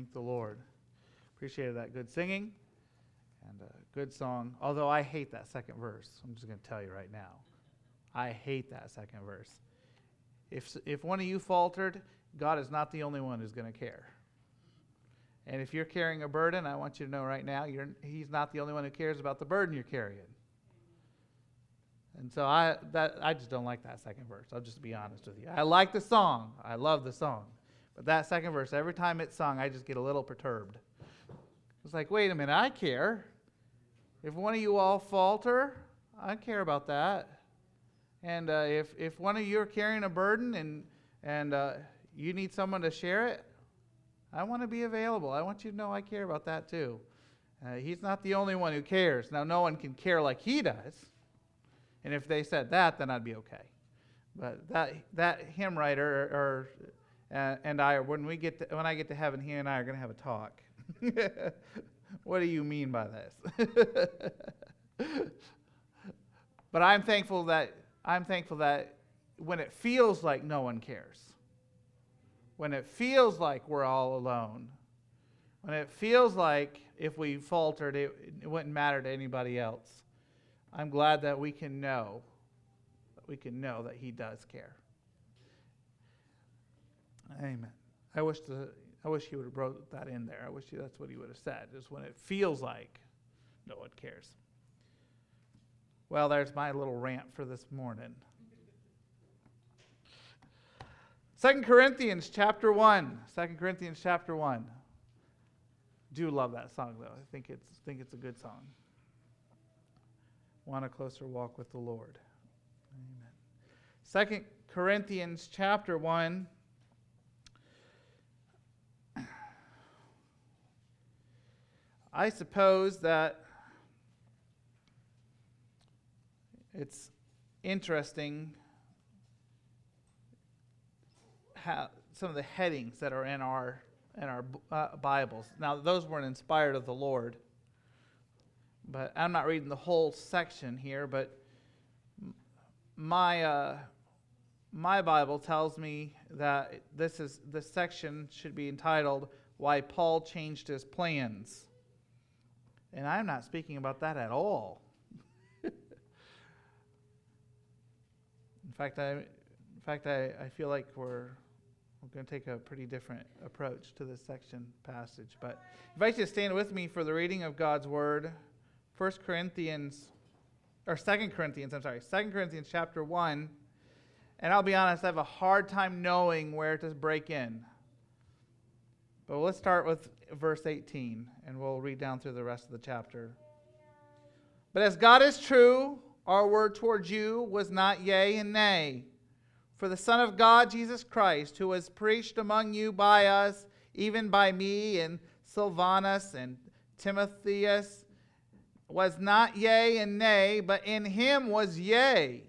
Thank the Lord. Appreciated that good singing and a good song. Although I hate that second verse. I'm just going to tell you right now. I hate that second verse. If, if one of you faltered, God is not the only one who's going to care. And if you're carrying a burden, I want you to know right now, He's not the only one who cares about the burden you're carrying. And so I that I just don't like that second verse. I'll just be honest with you. I like the song. I love the song. That second verse, every time it's sung, I just get a little perturbed. It's like, wait a minute, I care. If one of you all falter, I care about that. And uh, if, if one of you are carrying a burden and, and uh, you need someone to share it, I want to be available. I want you to know I care about that too. Uh, he's not the only one who cares. Now, no one can care like he does. And if they said that, then I'd be okay. But that, that hymn writer or, or uh, and I, when, we get to, when I get to heaven, he and I are going to have a talk. what do you mean by this? but I'm thankful that I'm thankful that when it feels like no one cares, when it feels like we're all alone, when it feels like if we faltered, it, it wouldn't matter to anybody else, I'm glad that we can know, that we can know that He does care. Amen. I wish the I wish he would have wrote that in there. I wish he, that's what he would have said. Is when it feels like no one cares. Well, there's my little rant for this morning. Second Corinthians chapter 1. 2 Corinthians chapter 1. Do love that song though. I think it's think it's a good song. Want a closer walk with the Lord. Amen. Second Corinthians chapter 1 I suppose that it's interesting how some of the headings that are in our in our uh, Bibles. Now, those weren't inspired of the Lord, but I'm not reading the whole section here. But my uh, my Bible tells me that this is this section should be entitled "Why Paul Changed His Plans." And I'm not speaking about that at all. in fact, I, in fact, I, I feel like we're, we're going to take a pretty different approach to this section passage. But I invite you to stand with me for the reading of God's Word. 1 Corinthians, or 2 Corinthians, I'm sorry, 2 Corinthians chapter 1. And I'll be honest, I have a hard time knowing where to break in. But let's start with verse 18, and we'll read down through the rest of the chapter. But as God is true, our word towards you was not yea and nay. For the Son of God, Jesus Christ, who was preached among you by us, even by me and Silvanus and Timotheus, was not yea and nay, but in him was yea.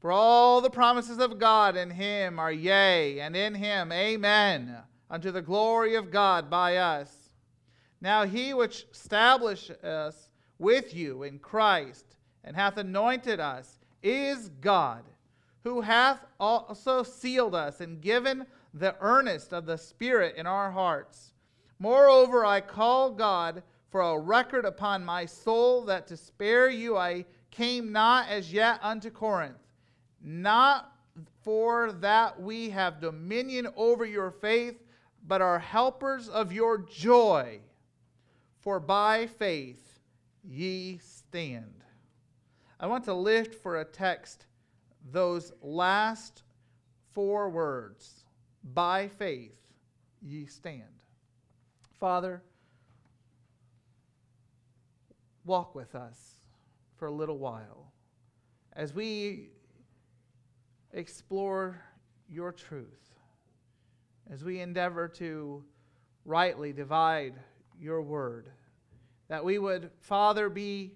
For all the promises of God in him are yea, and in him amen unto the glory of God by us. Now he which established us with you in Christ and hath anointed us is God, who hath also sealed us and given the earnest of the Spirit in our hearts. Moreover, I call God for a record upon my soul that to spare you I came not as yet unto Corinth, not for that we have dominion over your faith but are helpers of your joy, for by faith ye stand. I want to lift for a text those last four words by faith ye stand. Father, walk with us for a little while as we explore your truth as we endeavor to rightly divide your word, that we would, Father, be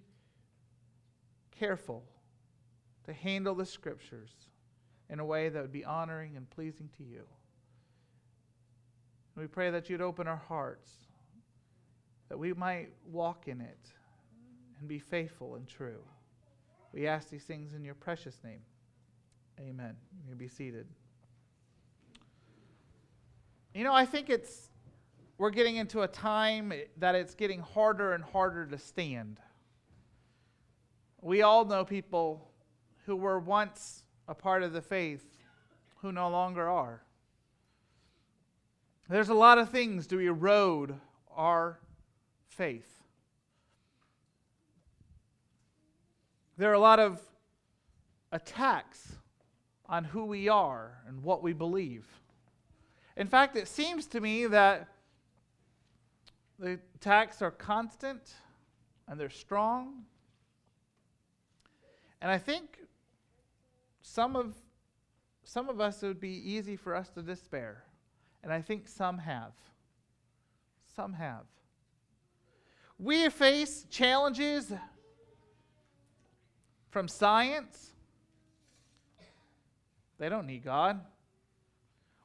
careful to handle the scriptures in a way that would be honoring and pleasing to you. we pray that you'd open our hearts, that we might walk in it and be faithful and true. We ask these things in your precious name. Amen. You may be seated. You know, I think it's we're getting into a time that it's getting harder and harder to stand. We all know people who were once a part of the faith who no longer are. There's a lot of things to erode our faith. There are a lot of attacks on who we are and what we believe. In fact, it seems to me that the attacks are constant and they're strong. And I think some of some of us it would be easy for us to despair. And I think some have. Some have. We face challenges from science. They don't need God.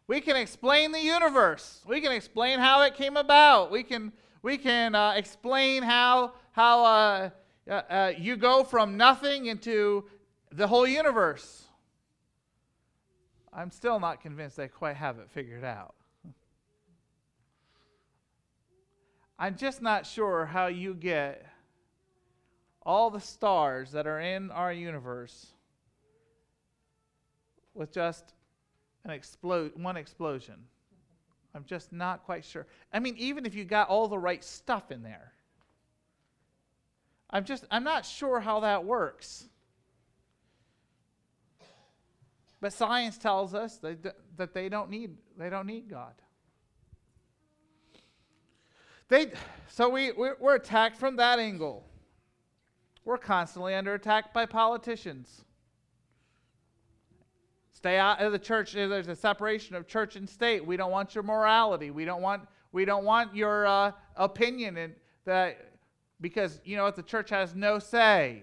We can explain the universe. We can explain how it came about. We can we can uh, explain how how uh, uh, uh you go from nothing into the whole universe. I'm still not convinced they quite have it figured out. I'm just not sure how you get all the stars that are in our universe with just an explode one explosion. I'm just not quite sure. I mean, even if you got all the right stuff in there, I'm just I'm not sure how that works. But science tells us that, that they don't need they don't need God. They, so we, we're attacked from that angle. We're constantly under attack by politicians. Stay out of the church. There's a separation of church and state. We don't want your morality. We don't want we don't want your uh, opinion and that because you know what the church has no say.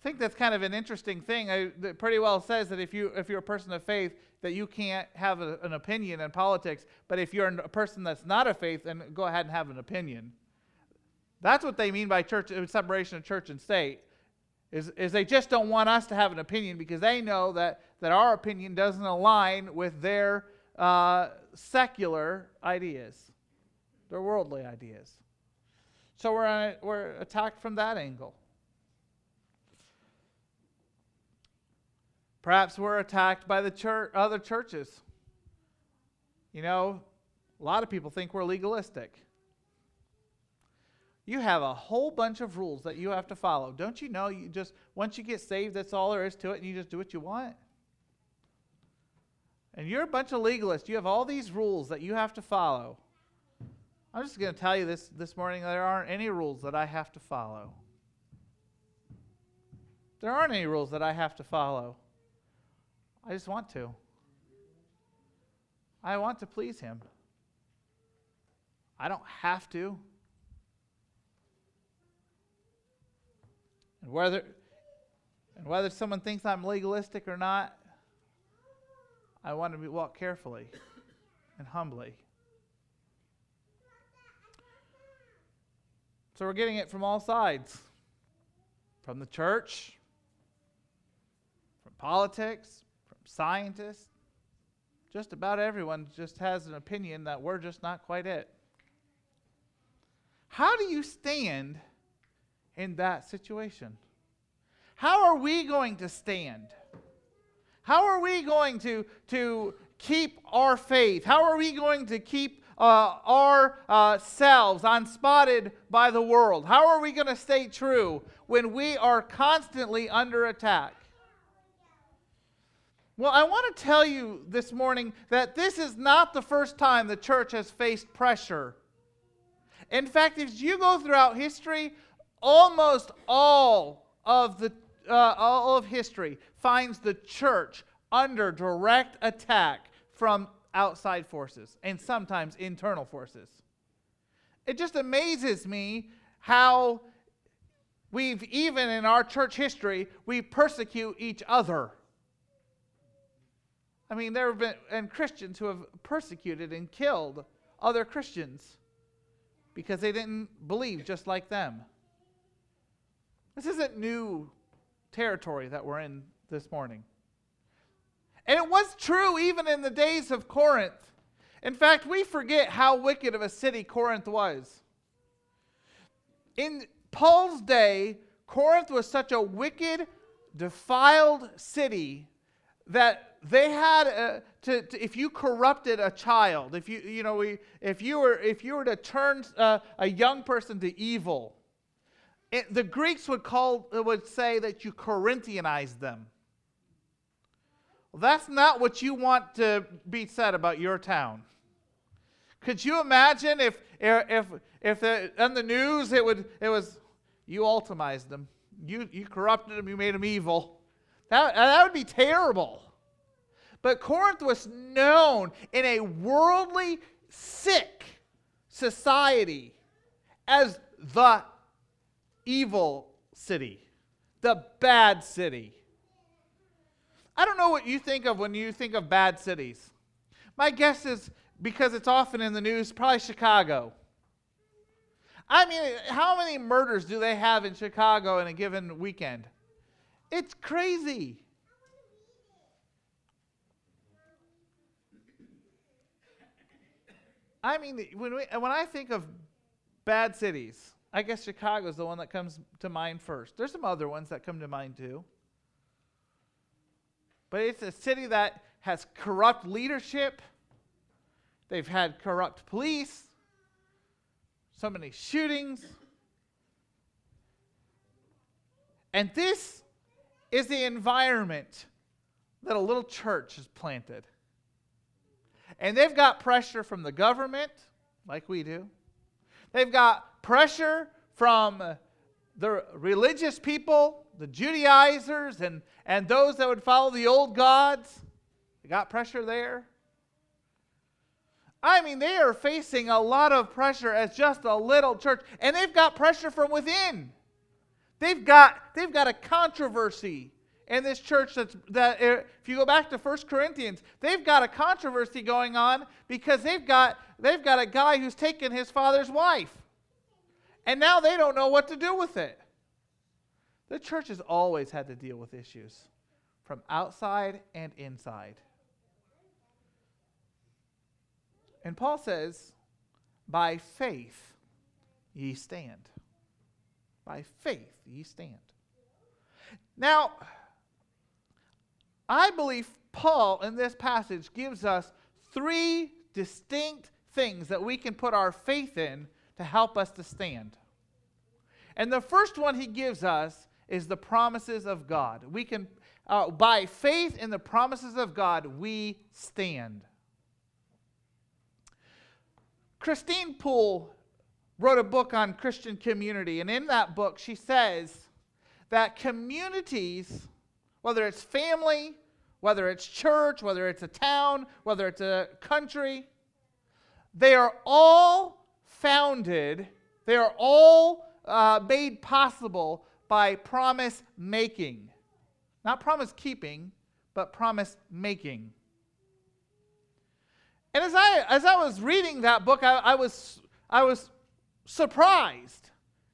I think that's kind of an interesting thing. I, that pretty well says that if you if you're a person of faith, that you can't have a, an opinion in politics. But if you're a person that's not of faith, then go ahead and have an opinion. That's what they mean by church separation of church and state. Is, is they just don't want us to have an opinion because they know that, that our opinion doesn't align with their uh, secular ideas, their worldly ideas. So we're, a, we're attacked from that angle. Perhaps we're attacked by the church, other churches. You know, a lot of people think we're legalistic. You have a whole bunch of rules that you have to follow. Don't you know you just once you get saved that's all there is to it and you just do what you want? And you're a bunch of legalists. You have all these rules that you have to follow. I'm just going to tell you this this morning there aren't any rules that I have to follow. There aren't any rules that I have to follow. I just want to. I want to please Him. I don't have to. And whether, and whether someone thinks I'm legalistic or not, I want to walk carefully and humbly. So we're getting it from all sides from the church, from politics, from scientists, just about everyone just has an opinion that we're just not quite it. How do you stand in that situation? How are we going to stand? How are we going to, to keep our faith? How are we going to keep uh, ourselves uh, unspotted by the world? How are we going to stay true when we are constantly under attack? Well, I want to tell you this morning that this is not the first time the church has faced pressure. In fact, if you go throughout history, almost all of the uh, all of history finds the church under direct attack from outside forces and sometimes internal forces. It just amazes me how we've even in our church history we persecute each other. I mean, there have been and Christians who have persecuted and killed other Christians because they didn't believe just like them. This isn't new territory that we're in this morning. And it was true even in the days of Corinth. In fact, we forget how wicked of a city Corinth was. In Paul's day, Corinth was such a wicked, defiled city that they had a, to, to, if you corrupted a child, if you you know we, if you were if you were to turn uh, a young person to evil, it, the Greeks would call would say that you Corinthianized them. Well, that's not what you want to be said about your town. Could you imagine if if if the, on the news it would it was you ultimized them, you you corrupted them, you made them evil. That that would be terrible. But Corinth was known in a worldly, sick society as the evil city, the bad city. I don't know what you think of when you think of bad cities. My guess is because it's often in the news, probably Chicago. I mean, how many murders do they have in Chicago in a given weekend? It's crazy. I mean, when, we, when I think of bad cities, I guess Chicago is the one that comes to mind first. There's some other ones that come to mind too. But it's a city that has corrupt leadership. They've had corrupt police, so many shootings. And this is the environment that a little church has planted. And they've got pressure from the government, like we do. They've got pressure from the religious people, the Judaizers, and, and those that would follow the old gods. They got pressure there. I mean, they are facing a lot of pressure as just a little church, and they've got pressure from within. They've got, they've got a controversy in this church that's that eh, if you go back to 1 Corinthians, they've got a controversy going on because they've got they've got a guy who's taken his father's wife. And now they don't know what to do with it. The church has always had to deal with issues from outside and inside. And Paul says, by faith ye stand. By faith ye stand. Now, I believe Paul in this passage gives us three distinct things that we can put our faith in to help us to stand. And the first one he gives us is the promises of God. We can, uh, by faith in the promises of God, we stand. Christine Pohl wrote a book on Christian community, and in that book, she says that communities whether it's family, whether it's church, whether it's a town, whether it's a country, they are all founded, they are all uh, made possible by promise making. Not promise keeping, but promise making. And as I, as I was reading that book, I, I, was, I was surprised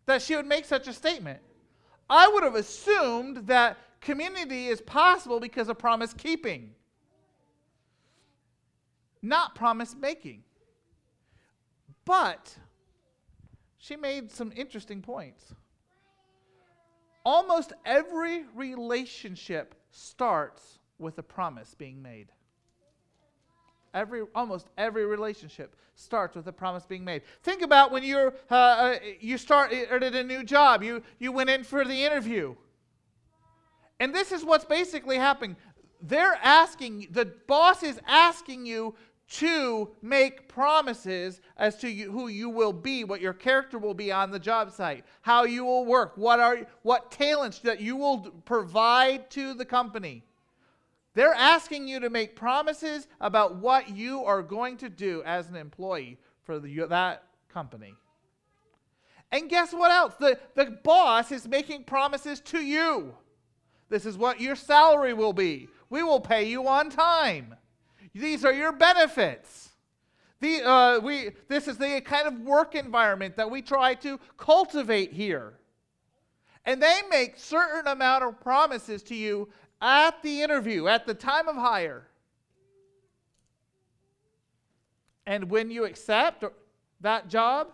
that she would make such a statement. I would have assumed that community is possible because of promise keeping, not promise making. But she made some interesting points. Almost every relationship starts with a promise being made. Every, almost every relationship starts with a promise being made. Think about when you're, uh, uh, you start at a new job. You, you went in for the interview. And this is what's basically happening. They're asking, the boss is asking you to make promises as to you, who you will be, what your character will be on the job site, how you will work, what are what talents that you will provide to the company. They're asking you to make promises about what you are going to do as an employee for the, that company. And guess what else? The, the boss is making promises to you. This is what your salary will be. We will pay you on time. These are your benefits. The, uh, we, this is the kind of work environment that we try to cultivate here. And they make certain amount of promises to you at the interview, at the time of hire. And when you accept that job,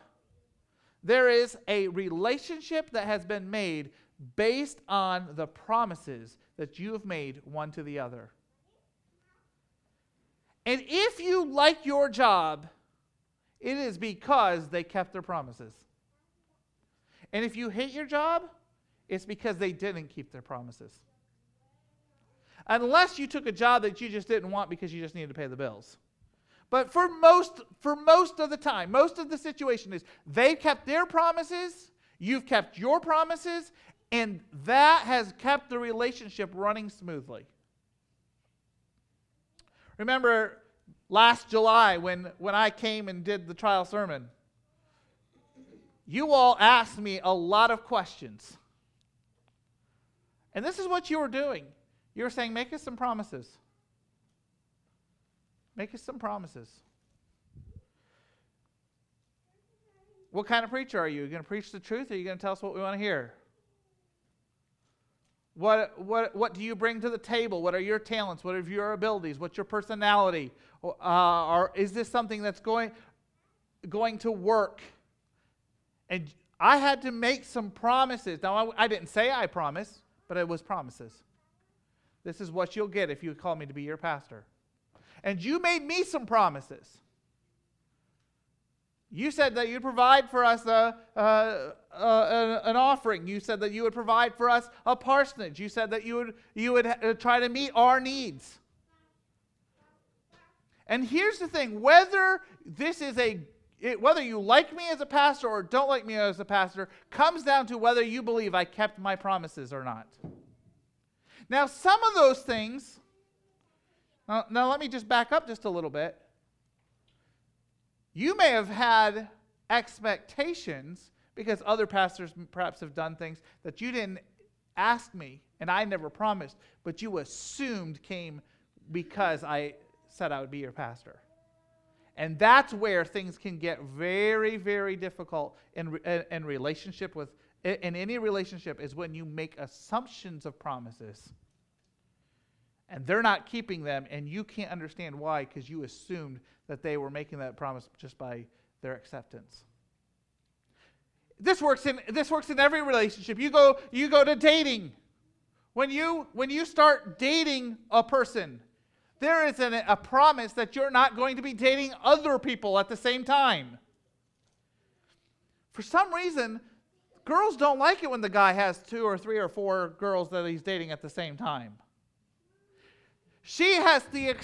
there is a relationship that has been made based on the promises that you have made one to the other. And if you like your job, it is because they kept their promises. And if you hate your job, it's because they didn't keep their promises. Unless you took a job that you just didn't want because you just needed to pay the bills. But for most for most of the time, most of the situation is they kept their promises, you've kept your promises, and that has kept the relationship running smoothly. Remember last July when, when I came and did the trial sermon? You all asked me a lot of questions. And this is what you were doing. You were saying, Make us some promises. Make us some promises. What kind of preacher are you? Are you going to preach the truth or are you going to tell us what we want to hear? What, what, what do you bring to the table? What are your talents? What are your abilities? What's your personality? Uh, or is this something that's going, going to work? And I had to make some promises. Now, I, I didn't say I promise, but it was promises. This is what you'll get if you call me to be your pastor. And you made me some promises. You said that you'd provide for us a, a, a, an offering. You said that you would provide for us a parsonage. You said that you would, you would uh, try to meet our needs. And here's the thing whether this is a it, whether you like me as a pastor or don't like me as a pastor comes down to whether you believe I kept my promises or not. Now, some of those things, now, now let me just back up just a little bit. You may have had expectations because other pastors perhaps have done things that you didn't ask me and I never promised, but you assumed came because I said I would be your pastor. And that's where things can get very, very difficult in, in, in relationship with, in any relationship, is when you make assumptions of promises and they're not keeping them, and you can't understand why because you assumed that they were making that promise just by their acceptance. This works in this works in every relationship. You go you go to dating. When you when you start dating a person, there is an, a promise that you're not going to be dating other people at the same time. For some reason, girls don't like it when the guy has two or three or four girls that he's dating at the same time she has the,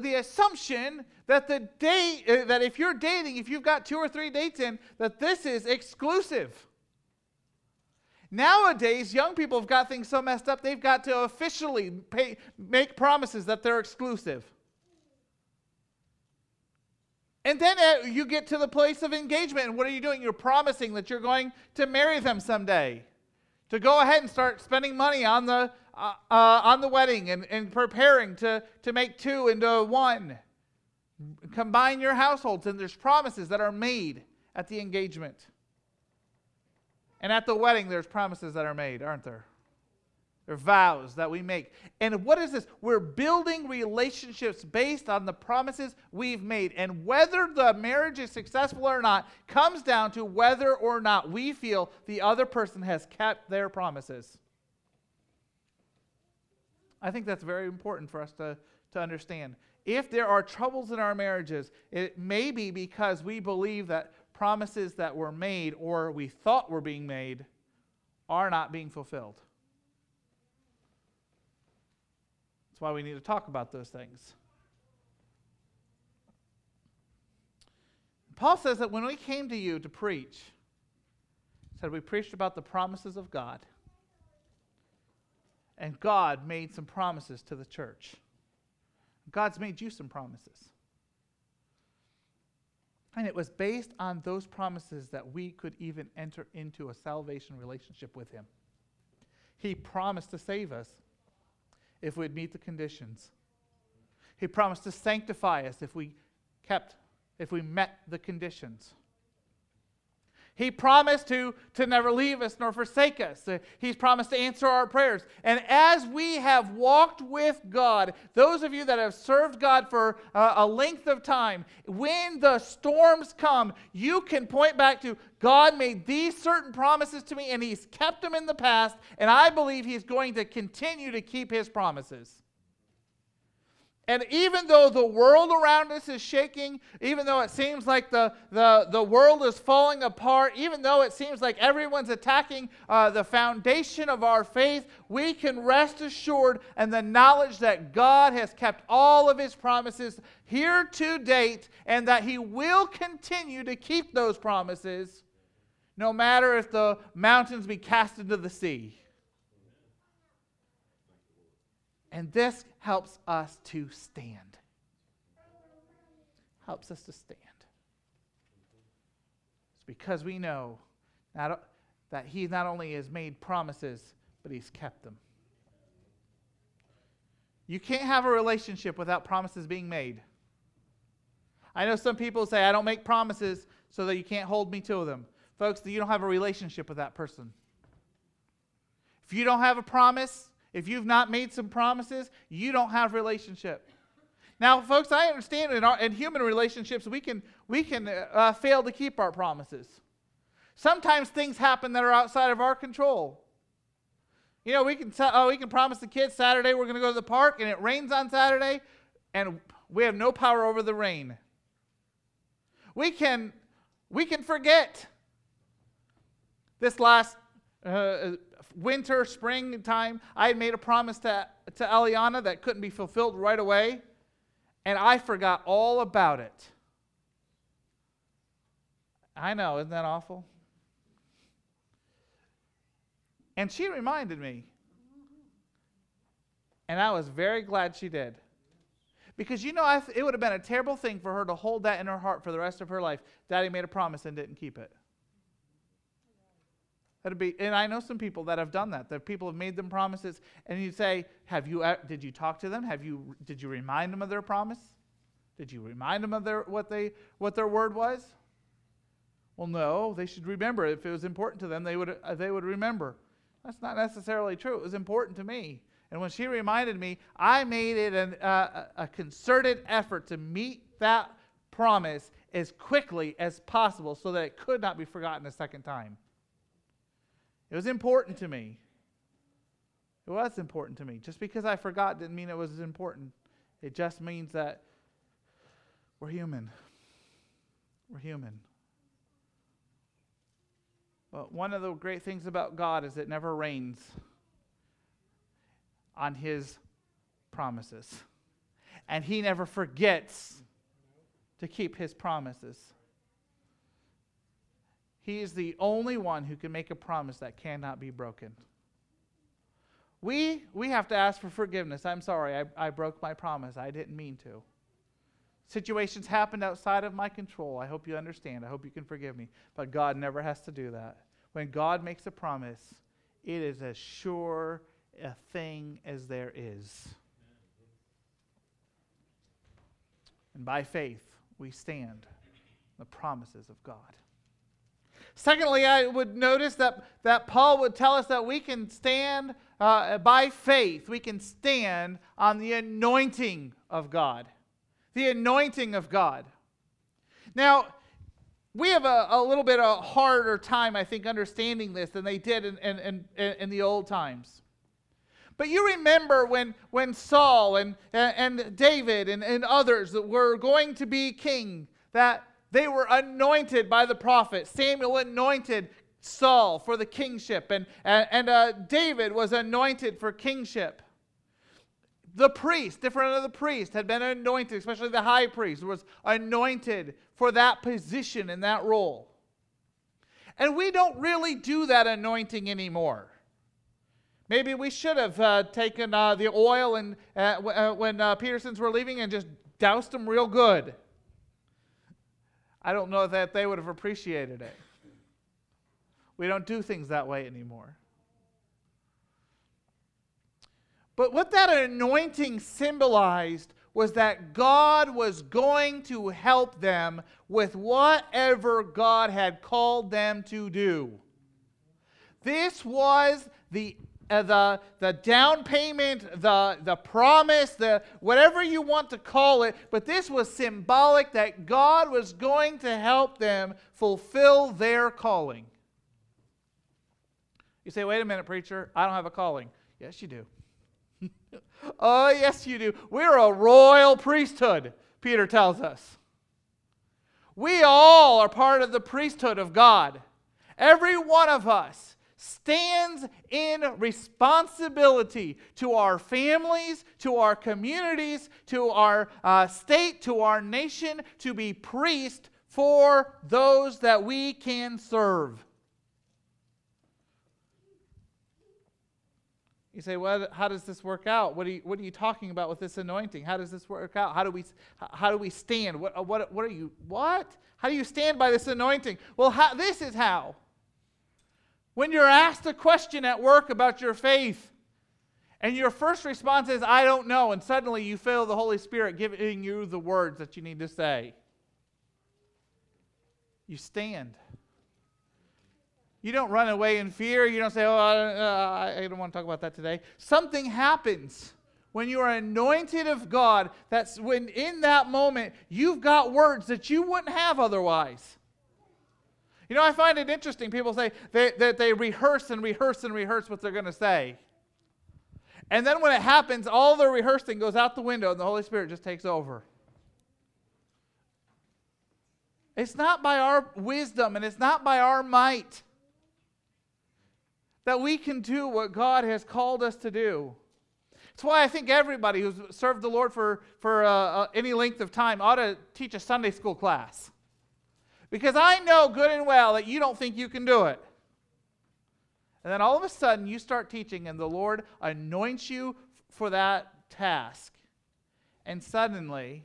the assumption that the date uh, that if you're dating if you've got two or three dates in that this is exclusive. Nowadays young people have got things so messed up they've got to officially pay, make promises that they're exclusive. And then uh, you get to the place of engagement and what are you doing? You're promising that you're going to marry them someday. To go ahead and start spending money on the uh, uh, on the wedding and, and preparing to, to make two into one. Combine your households, and there's promises that are made at the engagement. And at the wedding, there's promises that are made, aren't there? There are vows that we make. And what is this? We're building relationships based on the promises we've made. And whether the marriage is successful or not comes down to whether or not we feel the other person has kept their promises. I think that's very important for us to, to understand. If there are troubles in our marriages, it may be because we believe that promises that were made or we thought were being made are not being fulfilled. That's why we need to talk about those things. Paul says that when we came to you to preach, said we preached about the promises of God. And God made some promises to the church. God's made you some promises. And it was based on those promises that we could even enter into a salvation relationship with Him. He promised to save us if we'd meet the conditions. He promised to sanctify us if we kept, if we met the conditions. He promised to, to never leave us nor forsake us. Uh, he's promised to answer our prayers. And as we have walked with God, those of you that have served God for uh, a length of time, when the storms come, you can point back to God made these certain promises to me and He's kept them in the past, and I believe He's going to continue to keep His promises. And even though the world around us is shaking, even though it seems like the, the, the world is falling apart, even though it seems like everyone's attacking uh, the foundation of our faith, we can rest assured in the knowledge that God has kept all of his promises here to date and that he will continue to keep those promises no matter if the mountains be cast into the sea. And this helps us to stand. Helps us to stand. It's because we know not, that He not only has made promises, but He's kept them. You can't have a relationship without promises being made. I know some people say, I don't make promises so that you can't hold me to them. Folks, you don't have a relationship with that person. If you don't have a promise, if you've not made some promises, you don't have relationship. Now, folks, I understand in, our, in human relationships we can we can uh, fail to keep our promises. Sometimes things happen that are outside of our control. You know, we can t- oh, we can promise the kids Saturday we're going to go to the park, and it rains on Saturday, and we have no power over the rain. We can we can forget. This last uh, winter, spring time, I had made a promise to, to Eliana that couldn't be fulfilled right away, and I forgot all about it. I know, isn't that awful? And she reminded me. And I was very glad she did. Because you know, I, it would have been a terrible thing for her to hold that in her heart for the rest of her life. Daddy made a promise and didn't keep it. That'd be, and I know some people that have done that. That people have made them promises, and you say, "Have you? Did you talk to them? Have you? Did you remind them of their promise? Did you remind them of their what they what their word was?" Well, no. They should remember. If it was important to them, they would uh, they would remember. That's not necessarily true. It was important to me, and when she reminded me, I made it an, uh, a concerted effort to meet that promise as quickly as possible, so that it could not be forgotten a second time. It was important to me. It was important to me. Just because I forgot didn't mean it was important. It just means that we're human. We're human. But one of the great things about God is it never rains on his promises. And he never forgets to keep his promises. He is the only one who can make a promise that cannot be broken. We, we have to ask for forgiveness. I'm sorry, I, I broke my promise. I didn't mean to. Situations happened outside of my control. I hope you understand. I hope you can forgive me. But God never has to do that. When God makes a promise, it is as sure a thing as there is. And by faith, we stand the promises of God. Secondly, I would notice that, that Paul would tell us that we can stand uh, by faith, we can stand on the anointing of God. The anointing of God. Now, we have a, a little bit of harder time, I think, understanding this than they did in, in, in, in the old times. But you remember when, when Saul and, and David and, and others were going to be king, that they were anointed by the prophet. Samuel anointed Saul for the kingship, and, and, and uh, David was anointed for kingship. The priest, different of the priest, had been anointed, especially the high priest, was anointed for that position and that role. And we don't really do that anointing anymore. Maybe we should have uh, taken uh, the oil and uh, w- uh, when uh, Petersons were leaving and just doused them real good. I don't know that they would have appreciated it. We don't do things that way anymore. But what that anointing symbolized was that God was going to help them with whatever God had called them to do. This was the uh, the, the down payment, the, the promise, the whatever you want to call it, but this was symbolic that God was going to help them fulfill their calling. You say, wait a minute, preacher, I don't have a calling. Yes, you do. oh, yes, you do. We're a royal priesthood, Peter tells us. We all are part of the priesthood of God. Every one of us stands in responsibility to our families, to our communities, to our uh, state, to our nation, to be priest for those that we can serve. You say, well, how does this work out? What are you, what are you talking about with this anointing? How does this work out? How do we, how do we stand? What, what, what are you, what? How do you stand by this anointing? Well, how, this is how. When you're asked a question at work about your faith, and your first response is, I don't know, and suddenly you feel the Holy Spirit giving you the words that you need to say, you stand. You don't run away in fear. You don't say, Oh, I, uh, I don't want to talk about that today. Something happens when you are anointed of God. That's when in that moment you've got words that you wouldn't have otherwise. You know, I find it interesting. People say they, that they rehearse and rehearse and rehearse what they're going to say. And then when it happens, all their rehearsing goes out the window and the Holy Spirit just takes over. It's not by our wisdom and it's not by our might that we can do what God has called us to do. That's why I think everybody who's served the Lord for, for uh, uh, any length of time ought to teach a Sunday school class. Because I know good and well that you don't think you can do it. And then all of a sudden you start teaching, and the Lord anoints you for that task. And suddenly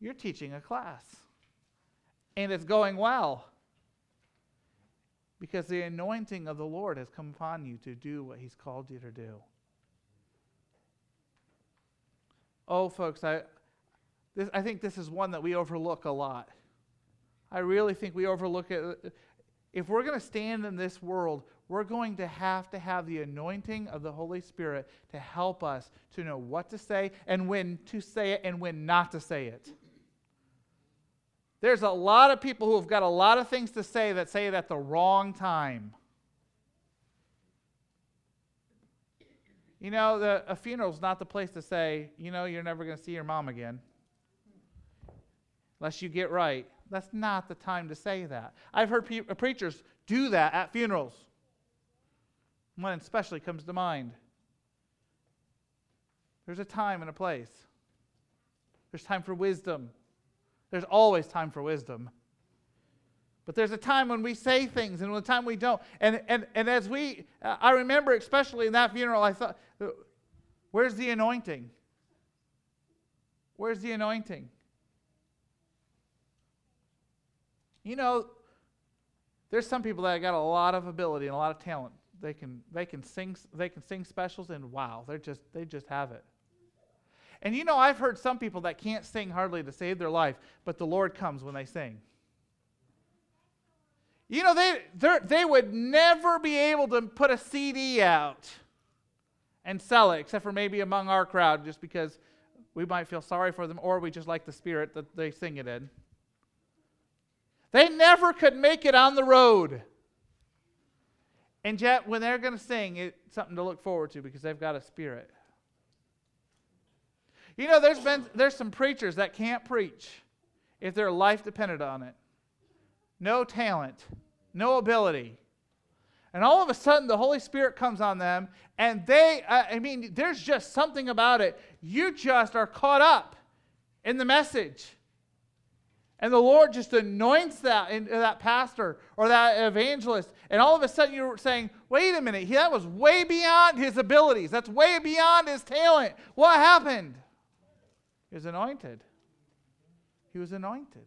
you're teaching a class. And it's going well because the anointing of the Lord has come upon you to do what He's called you to do. Oh, folks, I, this, I think this is one that we overlook a lot. I really think we overlook it. If we're going to stand in this world, we're going to have to have the anointing of the Holy Spirit to help us to know what to say and when to say it and when not to say it. There's a lot of people who have got a lot of things to say that say it at the wrong time. You know, the, a funeral's not the place to say, you know, you're never going to see your mom again. Unless you get right. That's not the time to say that. I've heard pe- preachers do that at funerals. One especially comes to mind. There's a time and a place. There's time for wisdom. There's always time for wisdom. But there's a time when we say things and a time we don't. And, and, and as we, uh, I remember especially in that funeral, I thought, where's the anointing? Where's the anointing? You know, there's some people that got a lot of ability and a lot of talent. They can, they can sing they can sing specials and wow, they're just they just have it. And you know, I've heard some people that can't sing hardly to save their life, but the Lord comes when they sing. You know, they, they would never be able to put a CD out and sell it, except for maybe among our crowd, just because we might feel sorry for them or we just like the spirit that they sing it in. They never could make it on the road. And yet, when they're going to sing, it's something to look forward to because they've got a spirit. You know, there's been there's some preachers that can't preach if their life depended on it. No talent, no ability. And all of a sudden, the Holy Spirit comes on them, and they, uh, I mean, there's just something about it. You just are caught up in the message. And the Lord just anoints that, in, uh, that pastor or that evangelist. And all of a sudden, you're saying, wait a minute, that was way beyond his abilities. That's way beyond his talent. What happened? He was anointed. He was anointed.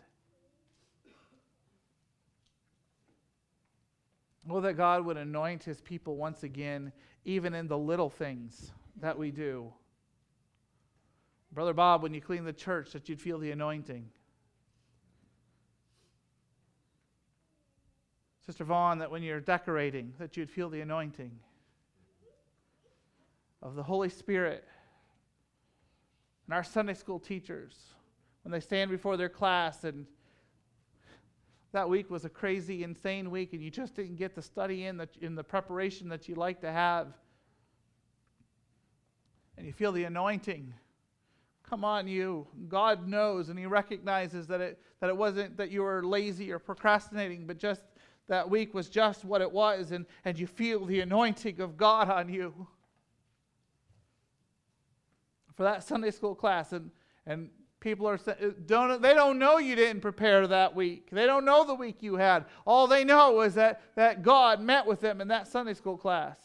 Oh, that God would anoint his people once again, even in the little things that we do. Brother Bob, when you clean the church, that you'd feel the anointing. Sister Vaughn, that when you're decorating, that you'd feel the anointing of the Holy Spirit. And our Sunday school teachers, when they stand before their class and that week was a crazy, insane week, and you just didn't get the study in the, in the preparation that you like to have. And you feel the anointing. Come on, you. God knows, and He recognizes that it, that it wasn't that you were lazy or procrastinating, but just that week was just what it was, and, and you feel the anointing of God on you. For that Sunday school class, and, and People are don't they don't know you didn't prepare that week. They don't know the week you had. All they know is that that God met with them in that Sunday school class.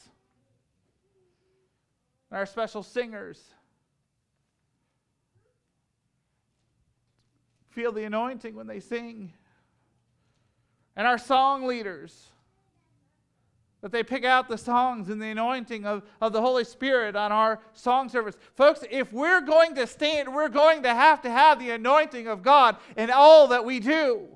Our special singers feel the anointing when they sing. And our song leaders that they pick out the songs and the anointing of, of the Holy Spirit on our song service. Folks, if we're going to stand, we're going to have to have the anointing of God in all that we do.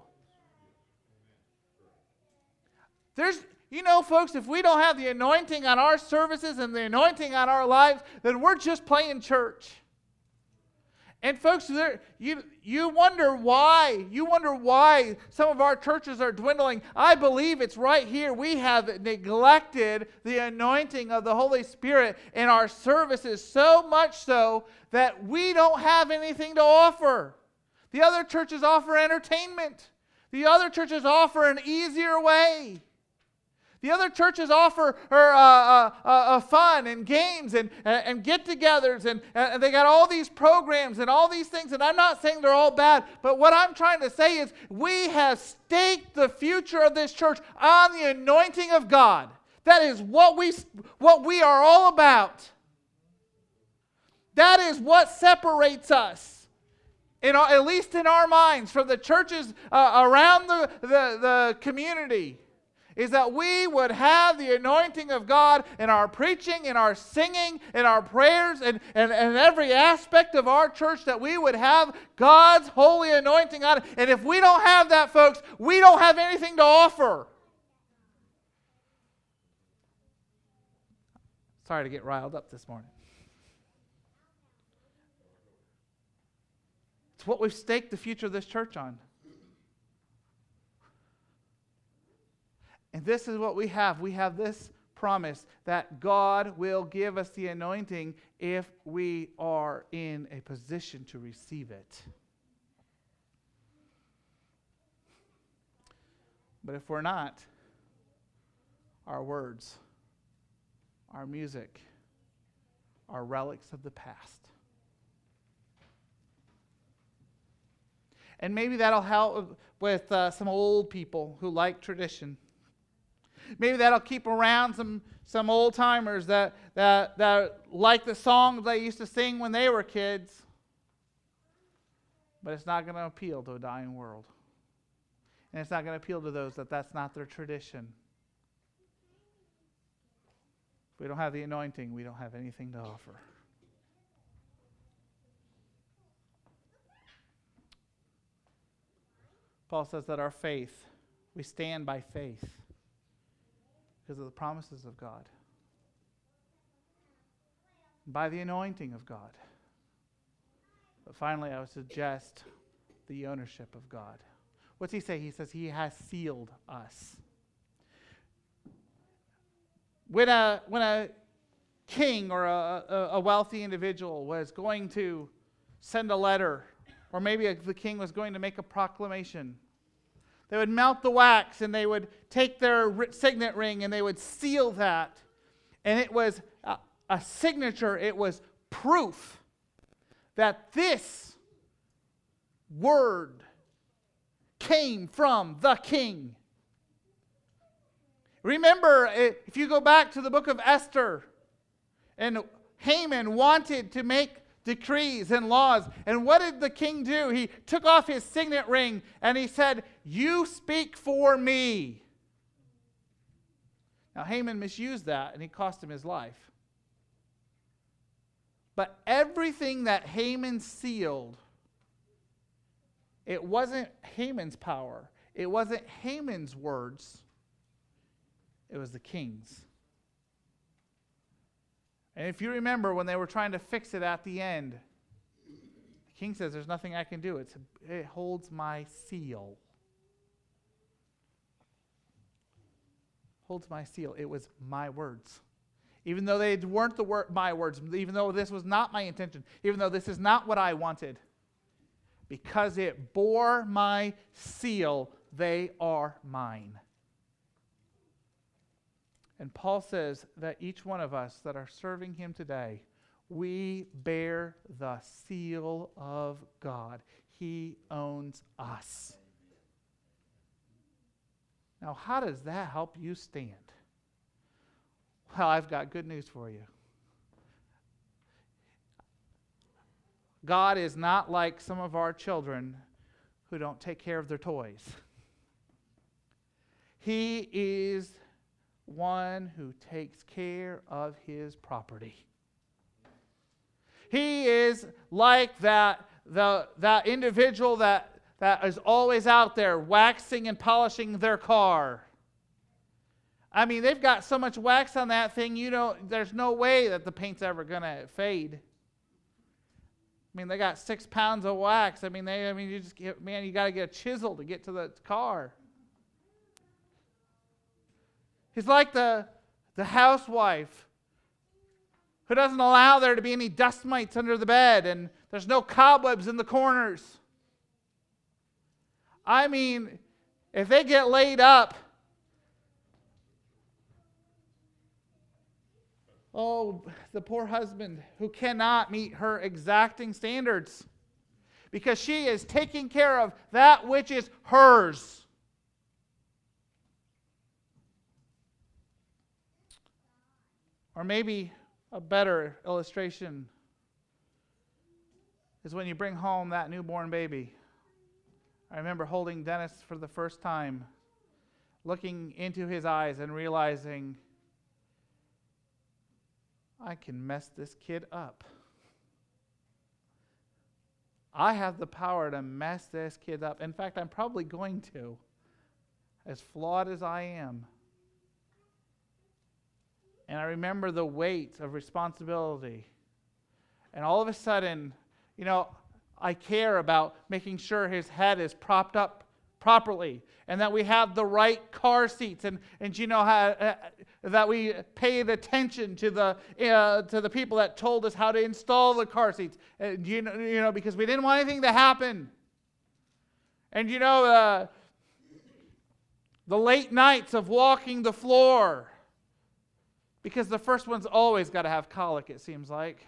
There's, you know, folks, if we don't have the anointing on our services and the anointing on our lives, then we're just playing church. And folks, there, you, you wonder why. You wonder why some of our churches are dwindling. I believe it's right here. We have neglected the anointing of the Holy Spirit in our services so much so that we don't have anything to offer. The other churches offer entertainment, the other churches offer an easier way. The other churches offer her, uh, uh, uh, fun and games and, and get togethers, and, and they got all these programs and all these things. And I'm not saying they're all bad, but what I'm trying to say is we have staked the future of this church on the anointing of God. That is what we, what we are all about. That is what separates us. Our, at least in our minds, from the churches uh, around the, the, the community is that we would have the anointing of God in our preaching, in our singing, in our prayers, and, and every aspect of our church, that we would have God's holy anointing on it. And if we don't have that, folks, we don't have anything to offer. Sorry to get riled up this morning. It's what we've staked the future of this church on. And this is what we have. We have this promise that God will give us the anointing if we are in a position to receive it. But if we're not, our words, our music, are relics of the past. And maybe that'll help with uh, some old people who like tradition. Maybe that'll keep around some, some old timers that, that, that like the songs they used to sing when they were kids. But it's not going to appeal to a dying world. And it's not going to appeal to those that that's not their tradition. If we don't have the anointing, we don't have anything to offer. Paul says that our faith, we stand by faith because of the promises of God, by the anointing of God. But finally, I would suggest the ownership of God. What's he say? He says he has sealed us. When a, when a king or a, a wealthy individual was going to send a letter, or maybe the king was going to make a proclamation, they would melt the wax and they would take their signet ring and they would seal that. And it was a, a signature, it was proof that this word came from the king. Remember, if you go back to the book of Esther, and Haman wanted to make decrees and laws. And what did the king do? He took off his signet ring and he said, You speak for me. Now, Haman misused that and he cost him his life. But everything that Haman sealed, it wasn't Haman's power, it wasn't Haman's words, it was the king's. And if you remember when they were trying to fix it at the end, the king says, There's nothing I can do. It's, it holds my seal. Holds my seal. It was my words. Even though they weren't the wor- my words, even though this was not my intention, even though this is not what I wanted, because it bore my seal, they are mine. And Paul says that each one of us that are serving him today, we bear the seal of God. He owns us. Now, how does that help you stand? Well, I've got good news for you. God is not like some of our children who don't take care of their toys. He is one who takes care of his property. He is like that, the, that individual that, that is always out there waxing and polishing their car. I mean, they've got so much wax on that thing, you know, there's no way that the paint's ever going to fade. I mean, they got six pounds of wax. I mean, they, I mean, you just get, man, you got to get a chisel to get to the car. He's like the, the housewife who doesn't allow there to be any dust mites under the bed and there's no cobwebs in the corners. I mean, if they get laid up, oh, the poor husband who cannot meet her exacting standards because she is taking care of that which is hers. Or maybe a better illustration is when you bring home that newborn baby. I remember holding Dennis for the first time, looking into his eyes and realizing I can mess this kid up. I have the power to mess this kid up. In fact, I'm probably going to, as flawed as I am. And I remember the weight of responsibility. And all of a sudden, you know, I care about making sure his head is propped up properly and that we have the right car seats. And, and you know how, uh, that we paid attention to the, uh, to the people that told us how to install the car seats. And, you, know, you know because we didn't want anything to happen. And you know uh, the late nights of walking the floor because the first one's always got to have colic, it seems like.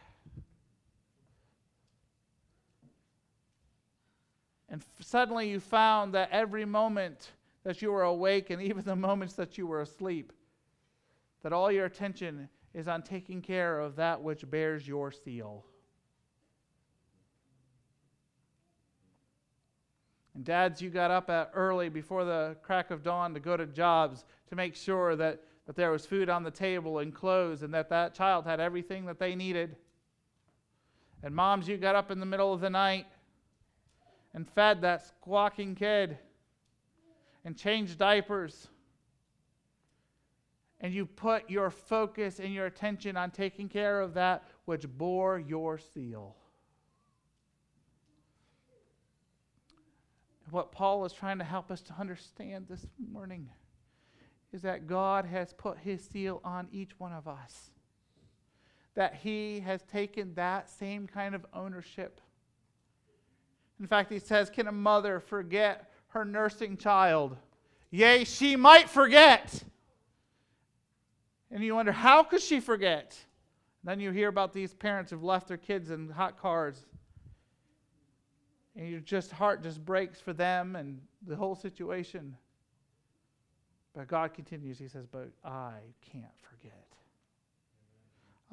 And f- suddenly you found that every moment that you were awake, and even the moments that you were asleep, that all your attention is on taking care of that which bears your seal. And dads, you got up early before the crack of dawn to go to jobs to make sure that that there was food on the table and clothes and that that child had everything that they needed. And moms, you got up in the middle of the night and fed that squawking kid and changed diapers. And you put your focus and your attention on taking care of that which bore your seal. What Paul is trying to help us to understand this morning is that God has put his seal on each one of us. That he has taken that same kind of ownership. In fact, he says, Can a mother forget her nursing child? Yea, she might forget. And you wonder, how could she forget? Then you hear about these parents who've left their kids in hot cars. And your just heart just breaks for them and the whole situation. But God continues, He says, But I can't forget.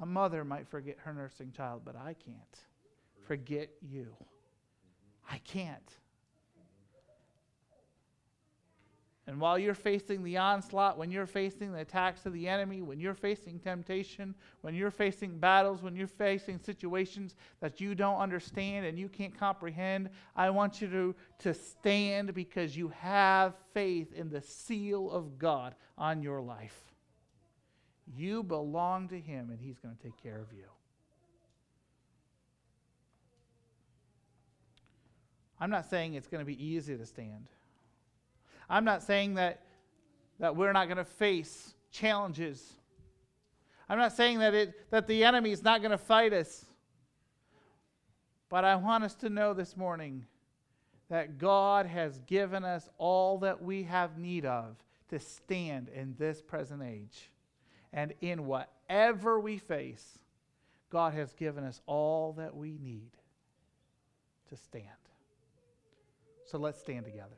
A mother might forget her nursing child, but I can't forget you. I can't. And while you're facing the onslaught, when you're facing the attacks of the enemy, when you're facing temptation, when you're facing battles, when you're facing situations that you don't understand and you can't comprehend, I want you to, to stand because you have faith in the seal of God on your life. You belong to Him, and He's going to take care of you. I'm not saying it's going to be easy to stand. I'm not saying that, that we're not going to face challenges. I'm not saying that, it, that the enemy is not going to fight us. But I want us to know this morning that God has given us all that we have need of to stand in this present age. And in whatever we face, God has given us all that we need to stand. So let's stand together.